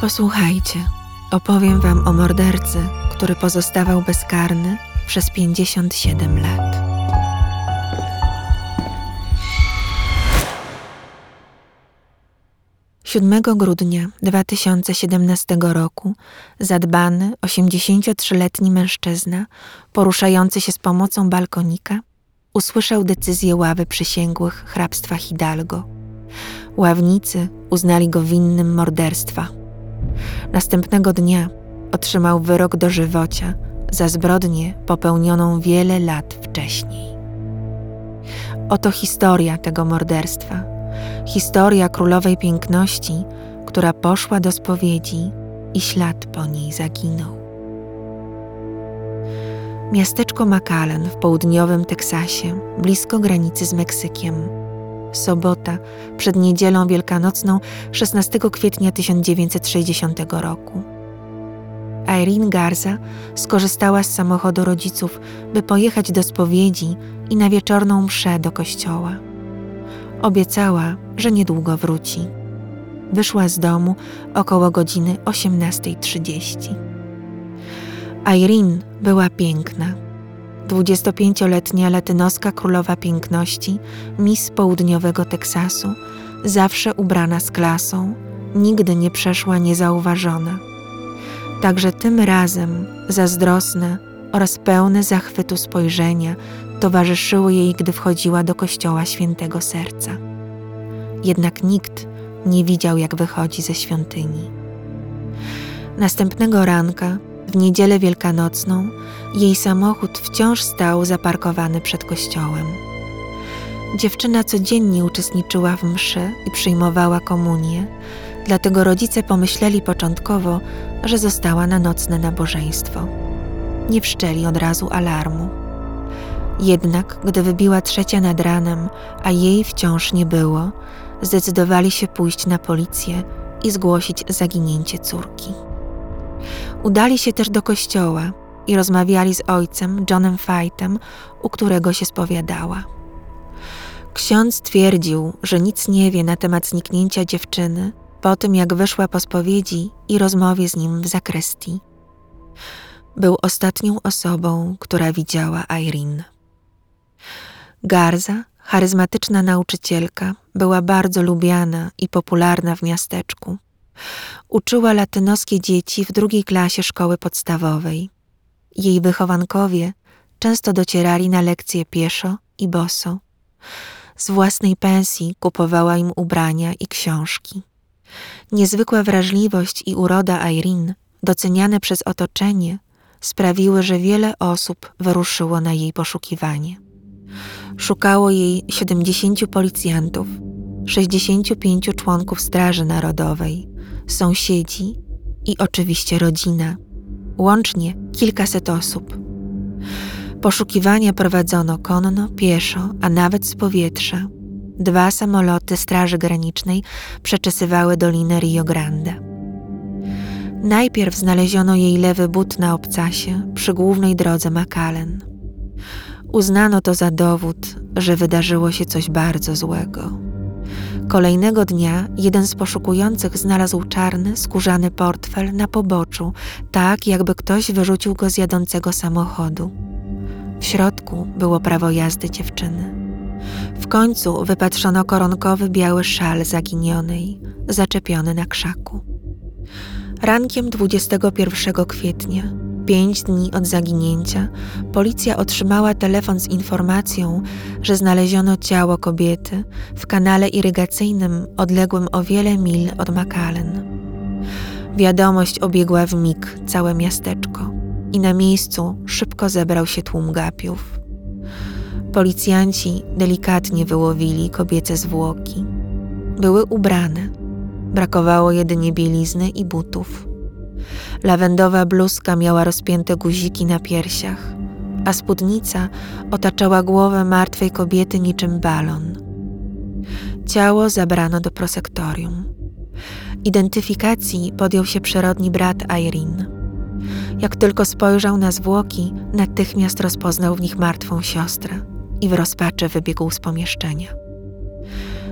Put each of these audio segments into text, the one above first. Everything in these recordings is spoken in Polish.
Posłuchajcie, opowiem wam o mordercy, który pozostawał bezkarny przez 57 lat. Siódmego grudnia 2017 roku zadbany, 83-letni mężczyzna, poruszający się z pomocą balkonika, usłyszał decyzję ławy przysięgłych hrabstwa Hidalgo. Ławnicy uznali go winnym morderstwa. Następnego dnia otrzymał wyrok dożywocia za zbrodnię popełnioną wiele lat wcześniej. Oto historia tego morderstwa. Historia królowej piękności, która poszła do spowiedzi i ślad po niej zaginął. Miasteczko McAllen w południowym Teksasie, blisko granicy z Meksykiem. Sobota, przed niedzielą wielkanocną 16 kwietnia 1960 roku. Irene Garza skorzystała z samochodu rodziców, by pojechać do spowiedzi i na wieczorną mszę do kościoła. Obiecała, że niedługo wróci. Wyszła z domu około godziny 18.30. Irene była piękna. 25-letnia latynoska królowa piękności, Miss Południowego Teksasu, zawsze ubrana z klasą, nigdy nie przeszła niezauważona. Także tym razem zazdrosne oraz pełne zachwytu spojrzenia towarzyszyły jej, gdy wchodziła do kościoła świętego serca. Jednak nikt nie widział, jak wychodzi ze świątyni. Następnego ranka, w niedzielę wielkanocną, jej samochód wciąż stał zaparkowany przed kościołem. Dziewczyna codziennie uczestniczyła w mszy i przyjmowała komunię, dlatego rodzice pomyśleli początkowo, że została na nocne nabożeństwo. Nie wszczeli od razu alarmu. Jednak, gdy wybiła trzecia nad ranem, a jej wciąż nie było, zdecydowali się pójść na policję i zgłosić zaginięcie córki. Udali się też do kościoła i rozmawiali z ojcem, Johnem Fightem, u którego się spowiadała. Ksiądz twierdził, że nic nie wie na temat zniknięcia dziewczyny po tym, jak wyszła po spowiedzi i rozmowie z nim w zakrystii. Był ostatnią osobą, która widziała Irene. Garza, charyzmatyczna nauczycielka, była bardzo lubiana i popularna w miasteczku. Uczyła latynoskie dzieci w drugiej klasie szkoły podstawowej. Jej wychowankowie często docierali na lekcje pieszo i boso. Z własnej pensji kupowała im ubrania i książki. Niezwykła wrażliwość i uroda Irene, doceniane przez otoczenie, sprawiły, że wiele osób wyruszyło na jej poszukiwanie. Szukało jej 70 policjantów, 65 członków Straży Narodowej, sąsiedzi i oczywiście rodzina, łącznie kilkaset osób. Poszukiwania prowadzono konno, pieszo, a nawet z powietrza. Dwa samoloty Straży Granicznej przeczesywały dolinę Rio Grande. Najpierw znaleziono jej lewy but na obcasie przy głównej drodze McAllen. Uznano to za dowód, że wydarzyło się coś bardzo złego. Kolejnego dnia jeden z poszukujących znalazł czarny, skórzany portfel na poboczu, tak jakby ktoś wyrzucił go z jadącego samochodu. W środku było prawo jazdy dziewczyny. W końcu wypatrzono koronkowy biały szal zaginionej, zaczepiony na krzaku. Rankiem 21 kwietnia, pięć dni od zaginięcia, policja otrzymała telefon z informacją, że znaleziono ciało kobiety w kanale irygacyjnym odległym o wiele mil od McAllen. Wiadomość obiegła w mig całe miasteczko i na miejscu szybko zebrał się tłum gapiów. Policjanci delikatnie wyłowili kobiece zwłoki. Były ubrane. Brakowało jedynie bielizny i butów. Lawendowa bluzka miała rozpięte guziki na piersiach, a spódnica otaczała głowę martwej kobiety niczym balon. Ciało zabrano do prosektorium. Identyfikacji podjął się przyrodni brat Irene. Jak tylko spojrzał na zwłoki, natychmiast rozpoznał w nich martwą siostrę i w rozpaczy wybiegł z pomieszczenia.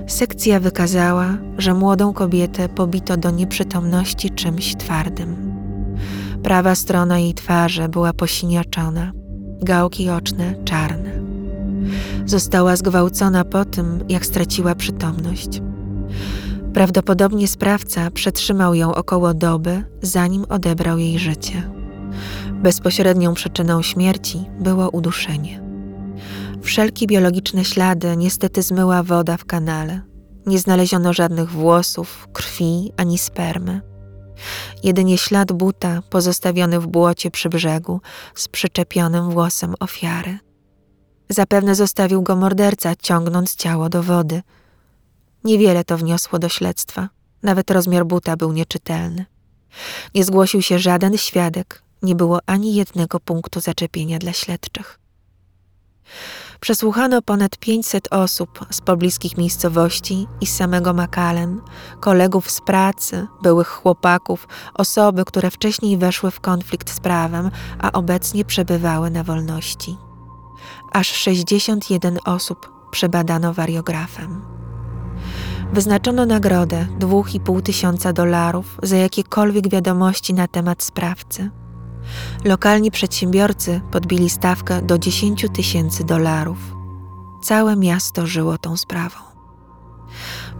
Sekcja wykazała, że młodą kobietę pobito do nieprzytomności czymś twardym. Prawa strona jej twarzy była posiniaczona, gałki oczne czarne. Została zgwałcona po tym, jak straciła przytomność. Prawdopodobnie sprawca przetrzymał ją około doby, zanim odebrał jej życie. Bezpośrednią przyczyną śmierci było uduszenie. Wszelkie biologiczne ślady niestety zmyła woda w kanale. Nie znaleziono żadnych włosów, krwi ani spermy. Jedynie ślad buta pozostawiony w błocie przy brzegu z przyczepionym włosem ofiary. Zapewne zostawił go morderca, ciągnąc ciało do wody. Niewiele to wniosło do śledztwa. Nawet rozmiar buta był nieczytelny. Nie zgłosił się żaden świadek, nie było ani jednego punktu zaczepienia dla śledczych. Przesłuchano ponad 500 osób z pobliskich miejscowości i z samego Makalen, kolegów z pracy, byłych chłopaków, osoby, które wcześniej weszły w konflikt z prawem, a obecnie przebywały na wolności. Aż 61 osób przebadano wariografem. Wyznaczono nagrodę 2,5 tysiąca dolarów za jakiekolwiek wiadomości na temat sprawcy. Lokalni przedsiębiorcy podbili stawkę do 10 tysięcy dolarów. Całe miasto żyło tą sprawą.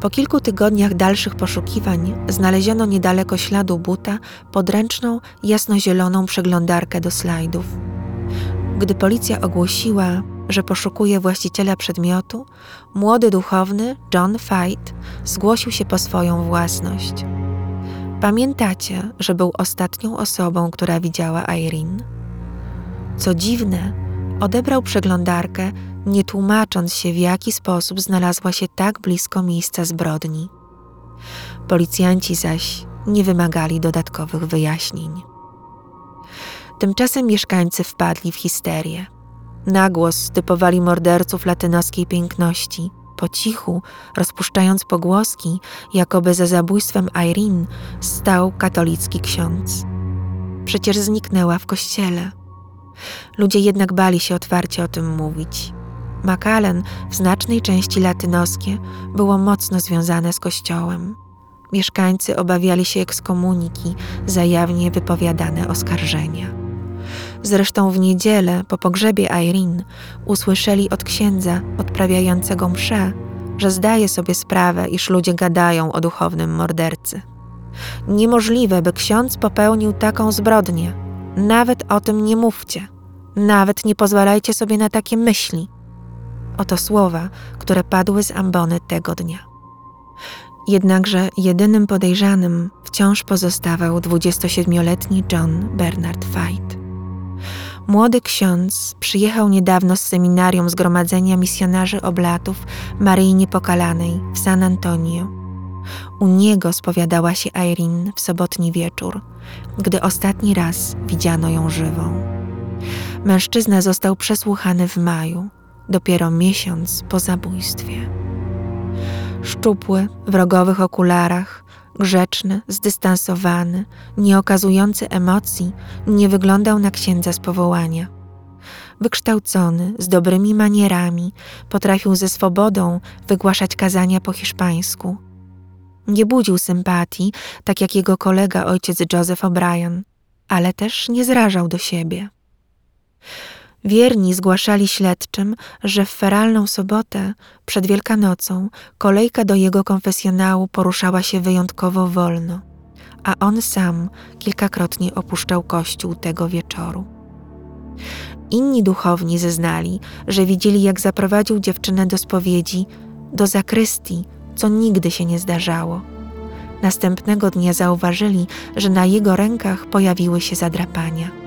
Po kilku tygodniach dalszych poszukiwań znaleziono niedaleko śladu buta podręczną, jasnozieloną przeglądarkę do slajdów. Gdy policja ogłosiła, że poszukuje właściciela przedmiotu, młody duchowny John Fight zgłosił się po swoją własność. Pamiętacie, że był ostatnią osobą, która widziała Irene? Co dziwne, odebrał przeglądarkę, nie tłumacząc się, w jaki sposób znalazła się tak blisko miejsca zbrodni. Policjanci zaś nie wymagali dodatkowych wyjaśnień. Tymczasem mieszkańcy wpadli w histerię. Nagłos typowali morderców latynoskiej piękności, po cichu, rozpuszczając pogłoski, jakoby za zabójstwem Irene stał katolicki ksiądz. Przecież zniknęła w kościele. Ludzie jednak bali się otwarcie o tym mówić. Macallen w znacznej części latynoskie było mocno związane z kościołem. Mieszkańcy obawiali się ekskomuniki za jawnie wypowiadane oskarżenia. Zresztą w niedzielę po pogrzebie Irene usłyszeli od księdza odprawiającego mszę, że zdaje sobie sprawę, iż ludzie gadają o duchownym mordercy. Niemożliwe, by ksiądz popełnił taką zbrodnię. Nawet o tym nie mówcie. Nawet nie pozwalajcie sobie na takie myśli. Oto słowa, które padły z ambony tego dnia. Jednakże jedynym podejrzanym wciąż pozostawał 27-letni John Bernard Fight. Młody ksiądz przyjechał niedawno z seminarium Zgromadzenia Misjonarzy Oblatów Maryi Niepokalanej w San Antonio. U niego spowiadała się Irene w sobotni wieczór, gdy ostatni raz widziano ją żywą. Mężczyzna został przesłuchany w maju, dopiero miesiąc po zabójstwie. Szczupły, w rogowych okularach, grzeczny, zdystansowany, nie okazujący emocji, nie wyglądał na księdza z powołania. Wykształcony, z dobrymi manierami, potrafił ze swobodą wygłaszać kazania po hiszpańsku. Nie budził sympatii, tak jak jego kolega ojciec Joseph O'Brien, ale też nie zrażał do siebie. Wierni zgłaszali śledczym, że w feralną sobotę, przed Wielkanocą, kolejka do jego konfesjonału poruszała się wyjątkowo wolno, a on sam kilkakrotnie opuszczał kościół tego wieczoru. Inni duchowni zeznali, że widzieli, jak zaprowadził dziewczynę do spowiedzi, do zakrystii, co nigdy się nie zdarzało. Następnego dnia zauważyli, że na jego rękach pojawiły się zadrapania.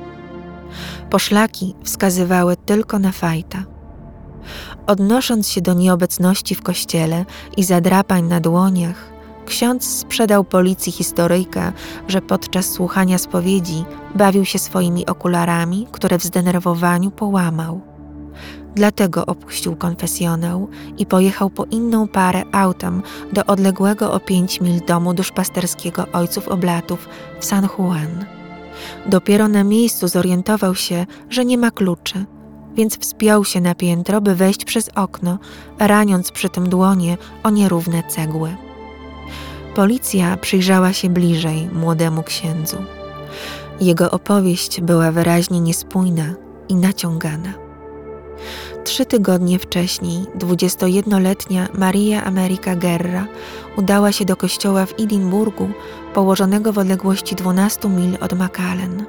Poszlaki wskazywały tylko na fajta. Odnosząc się do nieobecności w kościele i zadrapań na dłoniach, ksiądz sprzedał policji historyjkę, że podczas słuchania spowiedzi bawił się swoimi okularami, które w zdenerwowaniu połamał. Dlatego opuścił konfesjonał i pojechał po inną parę autem do odległego o pięć mil domu duszpasterskiego ojców oblatów w San Juan. Dopiero na miejscu zorientował się, że nie ma kluczy, więc wspiął się na piętro, by wejść przez okno, raniąc przy tym dłonie o nierówne cegły. Policja przyjrzała się bliżej młodemu księdzu. Jego opowieść była wyraźnie niespójna i naciągana. Trzy tygodnie wcześniej 21-letnia Maria America Guerra udała się do kościoła w Edynburgu, położonego w odległości 12 mil od Macallan.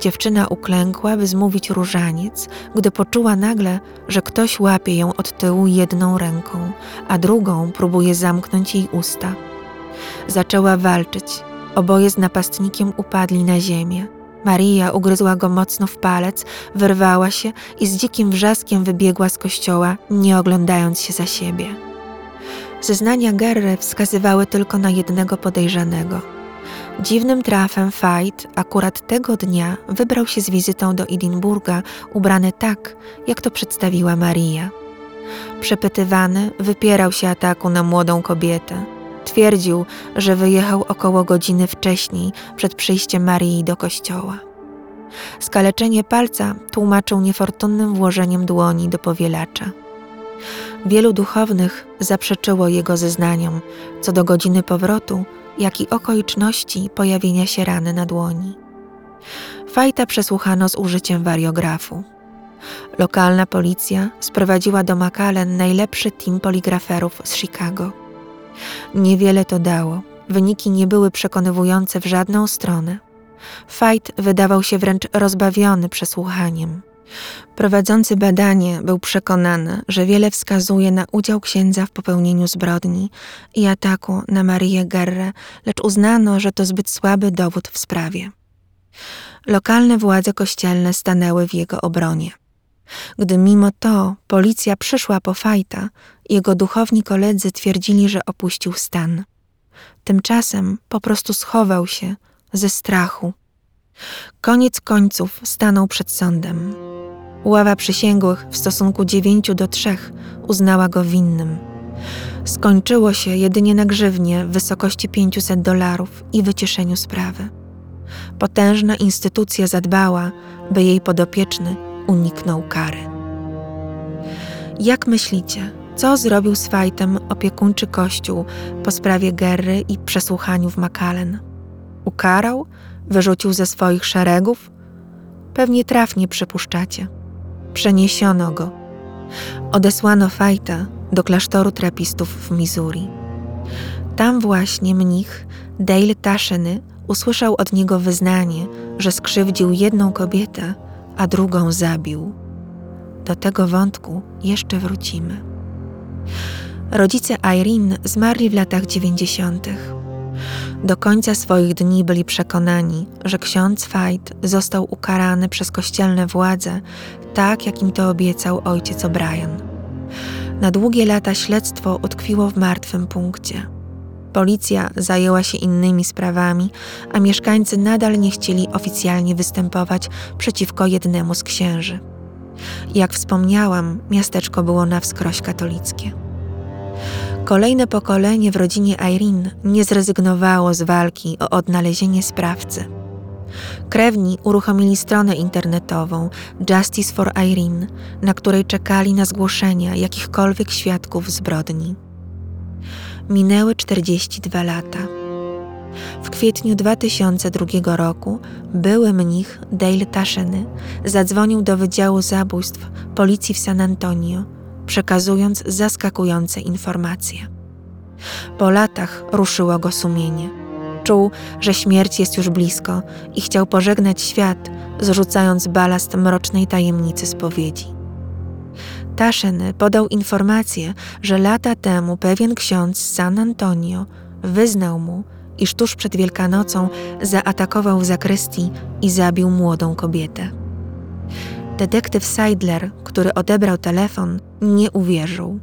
Dziewczyna uklękła, by zmówić różaniec, gdy poczuła nagle, że ktoś łapie ją od tyłu jedną ręką, a drugą próbuje zamknąć jej usta. Zaczęła walczyć. Oboje z napastnikiem upadli na ziemię. Maria ugryzła go mocno w palec, wyrwała się i z dzikim wrzaskiem wybiegła z kościoła, nie oglądając się za siebie. Zeznania Gerry wskazywały tylko na jednego podejrzanego. Dziwnym trafem Fight akurat tego dnia wybrał się z wizytą do Edynburga ubrany tak, jak to przedstawiła Maria. Przepytywany wypierał się ataku na młodą kobietę. Twierdził, że wyjechał około godziny wcześniej, przed przyjściem Marii do kościoła. Skaleczenie palca tłumaczył niefortunnym włożeniem dłoni do powielacza. Wielu duchownych zaprzeczyło jego zeznaniom co do godziny powrotu, jak i okoliczności pojawienia się rany na dłoni. Fajta przesłuchano z użyciem wariografu. Lokalna policja sprowadziła do Macallan najlepszy team poligraferów z Chicago. Niewiele to dało. Wyniki nie były przekonywujące w żadną stronę. Fight wydawał się wręcz rozbawiony przesłuchaniem. Prowadzący badanie był przekonany, że wiele wskazuje na udział księdza w popełnieniu zbrodni i ataku na Marię Gerrę, lecz uznano, że to zbyt słaby dowód w sprawie. Lokalne władze kościelne stanęły w jego obronie. Gdy mimo to policja przyszła po fajta, jego duchowni koledzy twierdzili, że opuścił stan. Tymczasem po prostu schował się ze strachu. Koniec końców stanął przed sądem. Ława przysięgłych w stosunku dziewięciu do trzech uznała go winnym. Skończyło się jedynie na grzywnie w wysokości 500 dolarów i wycieszeniu sprawy. Potężna instytucja zadbała, by jej podopieczny uniknął kary. Jak myślicie, co zrobił z Fajtem opiekuńczy kościół po sprawie Gerry i przesłuchaniu w Macallan? Ukarał? Wyrzucił ze swoich szeregów? Pewnie trafnie przypuszczacie. Przeniesiono go. Odesłano Fajta do klasztoru trapistów w Missouri. Tam właśnie mnich Dale Taszeny usłyszał od niego wyznanie, że skrzywdził jedną kobietę, a drugą zabił. Do tego wątku jeszcze wrócimy. Rodzice Irene zmarli w latach dziewięćdziesiątych. Do końca swoich dni byli przekonani, że ksiądz Fight został ukarany przez kościelne władze, tak jak im to obiecał ojciec O'Brien. Na długie lata śledztwo utkwiło w martwym punkcie. Policja zajęła się innymi sprawami, a mieszkańcy nadal nie chcieli oficjalnie występować przeciwko jednemu z księży. Jak wspomniałam, miasteczko było na wskroś katolickie. Kolejne pokolenie w rodzinie Irene nie zrezygnowało z walki o odnalezienie sprawcy. Krewni uruchomili stronę internetową Justice for Irene, na której czekali na zgłoszenia jakichkolwiek świadków zbrodni. Minęły 42 lata. W kwietniu 2002 roku były mnich Dale Taszeny zadzwonił do Wydziału Zabójstw Policji w San Antonio, przekazując zaskakujące informacje. Po latach ruszyło go sumienie. Czuł, że śmierć jest już blisko i chciał pożegnać świat, zrzucając balast mrocznej tajemnicy spowiedzi. Taszen podał informację, że lata temu pewien ksiądz z San Antonio wyznał mu, iż tuż przed Wielkanocą zaatakował w zakrystii i zabił młodą kobietę. Detektyw Seidler, który odebrał telefon, nie uwierzył.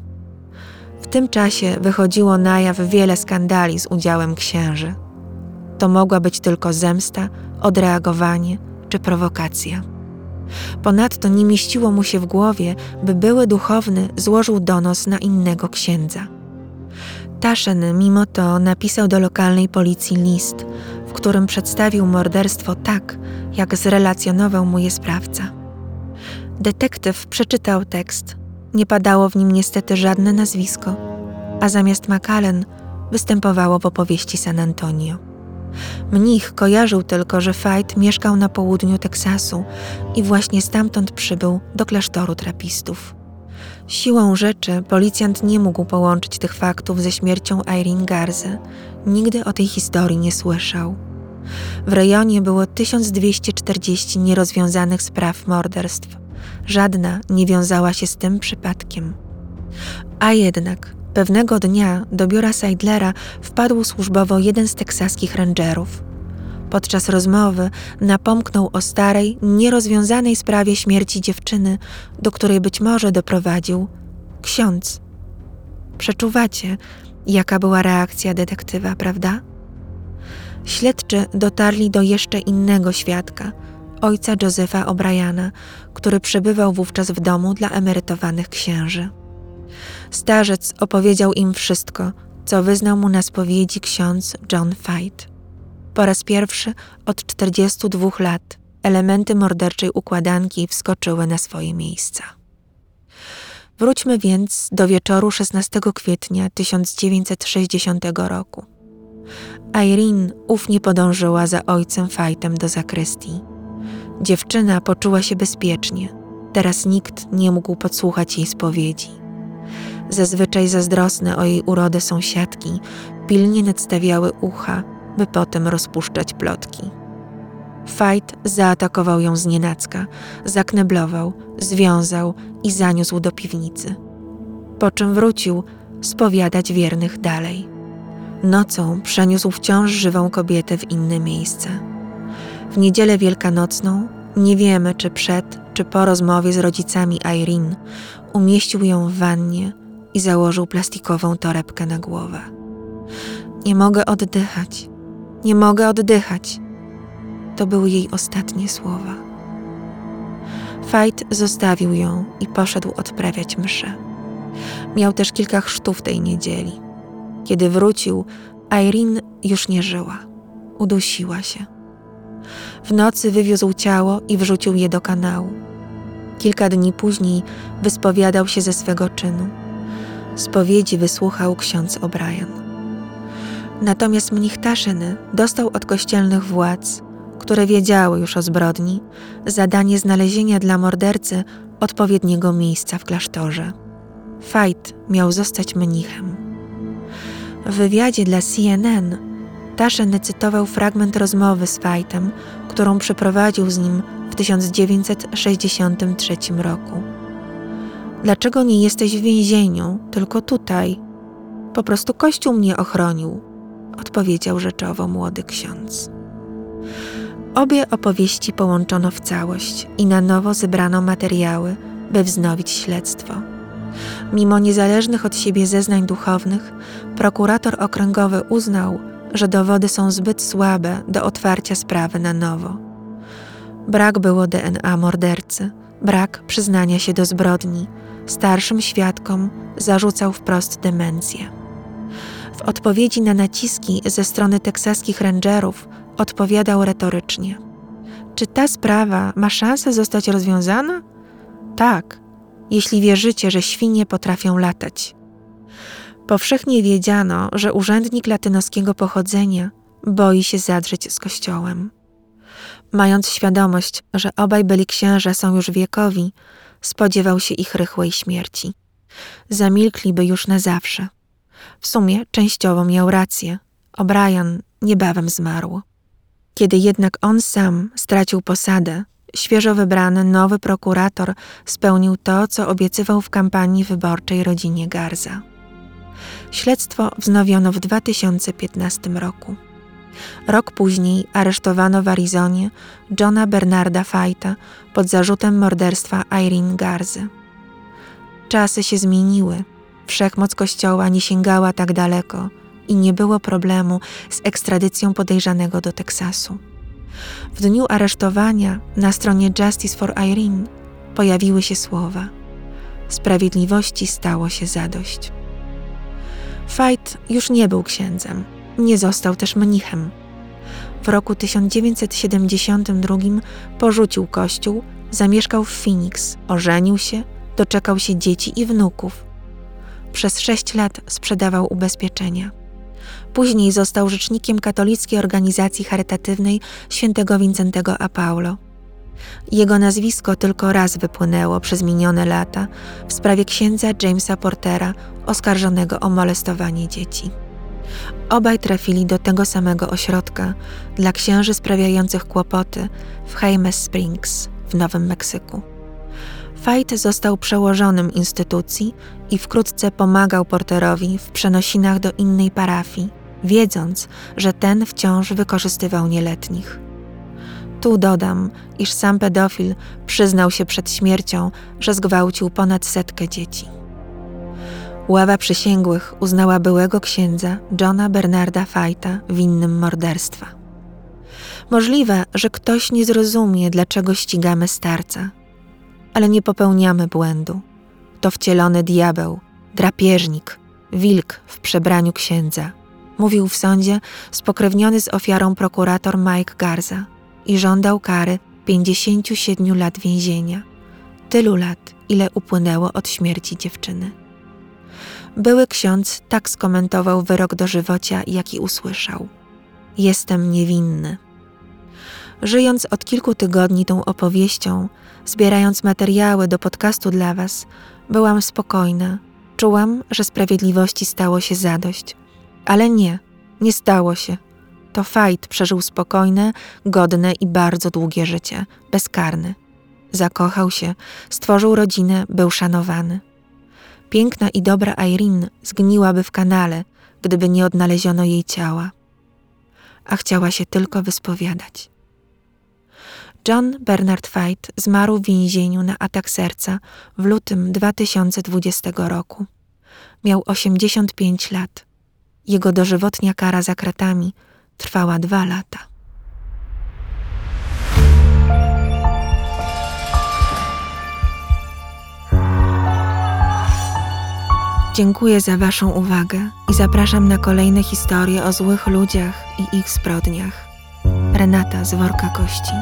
W tym czasie wychodziło na jaw wiele skandali z udziałem księży. To mogła być tylko zemsta, odreagowanie czy prowokacja. Ponadto nie mieściło mu się w głowie, by były duchowny złożył donos na innego księdza. Taszen mimo to napisał do lokalnej policji list, w którym przedstawił morderstwo tak, jak zrelacjonował mu je sprawca. Detektyw przeczytał tekst. Nie padało w nim niestety żadne nazwisko, a zamiast McAllen występowało w opowieści San Antonio. Mnich kojarzył tylko, że Fight mieszkał na południu Teksasu i właśnie stamtąd przybył do klasztoru trapistów. Siłą rzeczy policjant nie mógł połączyć tych faktów ze śmiercią Irene Garze. Nigdy o tej historii nie słyszał. W rejonie było 1240 nierozwiązanych spraw morderstw. Żadna nie wiązała się z tym przypadkiem. A jednak pewnego dnia do biura Seidlera wpadł służbowo jeden z teksaskich rangerów. Podczas rozmowy napomknął o starej, nierozwiązanej sprawie śmierci dziewczyny, do której być może doprowadził ksiądz. Przeczuwacie, jaka była reakcja detektywa, prawda? Śledczy dotarli do jeszcze innego świadka, ojca Józefa O'Briana, który przebywał wówczas w domu dla emerytowanych księży. Starzec opowiedział im wszystko, co wyznał mu na spowiedzi ksiądz John Fight. Po raz pierwszy od 42 lat elementy morderczej układanki wskoczyły na swoje miejsca. Wróćmy więc do wieczoru 16 kwietnia 1960 roku. Irene ufnie podążyła za ojcem Fightem do zakrystii. Dziewczyna poczuła się bezpiecznie. Teraz nikt nie mógł podsłuchać jej spowiedzi. Zazwyczaj zazdrosne o jej urodę sąsiadki pilnie nadstawiały ucha, by potem rozpuszczać plotki. Fight zaatakował ją z nienacka, zakneblował, związał i zaniósł do piwnicy. Po czym wrócił spowiadać wiernych dalej. Nocą przeniósł wciąż żywą kobietę w inne miejsce. W niedzielę wielkanocną, nie wiemy czy przed, czy po rozmowie z rodzicami Irene, umieścił ją w wannie i założył plastikową torebkę na głowę. Nie mogę oddychać, nie mogę oddychać. To były jej ostatnie słowa. Fight zostawił ją i poszedł odprawiać mszę. Miał też kilka chrztów tej niedzieli. Kiedy wrócił, Irene już nie żyła. Udusiła się. W nocy wywiózł ciało i wrzucił je do kanału. Kilka dni później wyspowiadał się ze swego czynu. Spowiedzi wysłuchał ksiądz O'Brien. Natomiast mnich Taszyny dostał od kościelnych władz, które wiedziały już o zbrodni, zadanie znalezienia dla mordercy odpowiedniego miejsca w klasztorze. Fight miał zostać mnichem. W wywiadzie dla CNN Taszen cytował fragment rozmowy z Fightem, którą przeprowadził z nim w 1963 roku. Dlaczego nie jesteś w więzieniu, tylko tutaj? Po prostu Kościół mnie ochronił, odpowiedział rzeczowo młody ksiądz. Obie opowieści połączono w całość i na nowo zebrano materiały, by wznowić śledztwo. Mimo niezależnych od siebie zeznań duchownych, prokurator okręgowy uznał, że dowody są zbyt słabe do otwarcia sprawy na nowo. Brak było DNA mordercy, brak przyznania się do zbrodni. Starszym świadkom zarzucał wprost demencję. W odpowiedzi na naciski ze strony teksaskich rangerów odpowiadał retorycznie: Czy ta sprawa ma szansę zostać rozwiązana? Tak, jeśli wierzycie, że świnie potrafią latać. Powszechnie wiedziano, że urzędnik latynoskiego pochodzenia boi się zadrzeć z kościołem. Mając świadomość, że obaj byli księża są już wiekowi, spodziewał się ich rychłej śmierci. Zamilkliby już na zawsze. W sumie częściowo miał rację. O'Brien niebawem zmarł. Kiedy jednak on sam stracił posadę, świeżo wybrany nowy prokurator spełnił to, co obiecywał w kampanii wyborczej rodzinie Garza. Śledztwo wznowiono w 2015 roku. Rok później aresztowano w Arizonie Johna Bernarda Fighta pod zarzutem morderstwa Irene Garzy. Czasy się zmieniły. Wszechmoc kościoła nie sięgała tak daleko i nie było problemu z ekstradycją podejrzanego do Teksasu. W dniu aresztowania na stronie Justice for Irene pojawiły się słowa: Sprawiedliwości stało się zadość. Fight już nie był księdzem, nie został też mnichem. W roku 1972 porzucił kościół, Zamieszkał w Phoenix, ożenił się, doczekał się dzieci i wnuków. Przez sześć lat sprzedawał ubezpieczenia. Później został rzecznikiem katolickiej organizacji charytatywnej świętego Wincentego a Paulo. Jego nazwisko tylko raz wypłynęło przez minione lata w sprawie księdza Jamesa Portera oskarżonego o molestowanie dzieci. Obaj trafili do tego samego ośrodka dla księży sprawiających kłopoty w Jaimes Springs w Nowym Meksyku. Fight został przełożonym instytucji i wkrótce pomagał Porterowi w przenosinach do innej parafii, wiedząc, że ten wciąż wykorzystywał nieletnich. Tu dodam, iż sam pedofil przyznał się przed śmiercią, że zgwałcił ponad setkę dzieci. Ława przysięgłych uznała byłego księdza Johna Bernarda Fighta winnym morderstwa. Możliwe, że ktoś nie zrozumie, dlaczego ścigamy starca, ale nie popełniamy błędu. To wcielony diabeł, drapieżnik, wilk w przebraniu księdza, mówił w sądzie spokrewniony z ofiarą prokurator Mike Garza i żądał kary 57 lat więzienia, tylu lat, ile upłynęło od śmierci dziewczyny. Były ksiądz tak skomentował wyrok dożywocia, jaki usłyszał: Jestem niewinny. Żyjąc od kilku tygodni tą opowieścią, zbierając materiały do podcastu dla Was, byłam spokojna. Czułam, że sprawiedliwości stało się zadość. Ale nie, nie stało się. To Fight przeżył spokojne, godne i bardzo długie życie, bezkarny. Zakochał się, stworzył rodzinę, był szanowany. Piękna i dobra Irene zgniłaby w kanale, gdyby nie odnaleziono jej ciała. A chciała się tylko wyspowiadać. John Bernard Fight zmarł w więzieniu na atak serca w lutym 2020 roku. Miał 85 lat. Jego dożywotnia kara za kratami trwała dwa lata. Dziękuję za Waszą uwagę i zapraszam na kolejne historie o złych ludziach i ich zbrodniach. Renata z Worka Kości.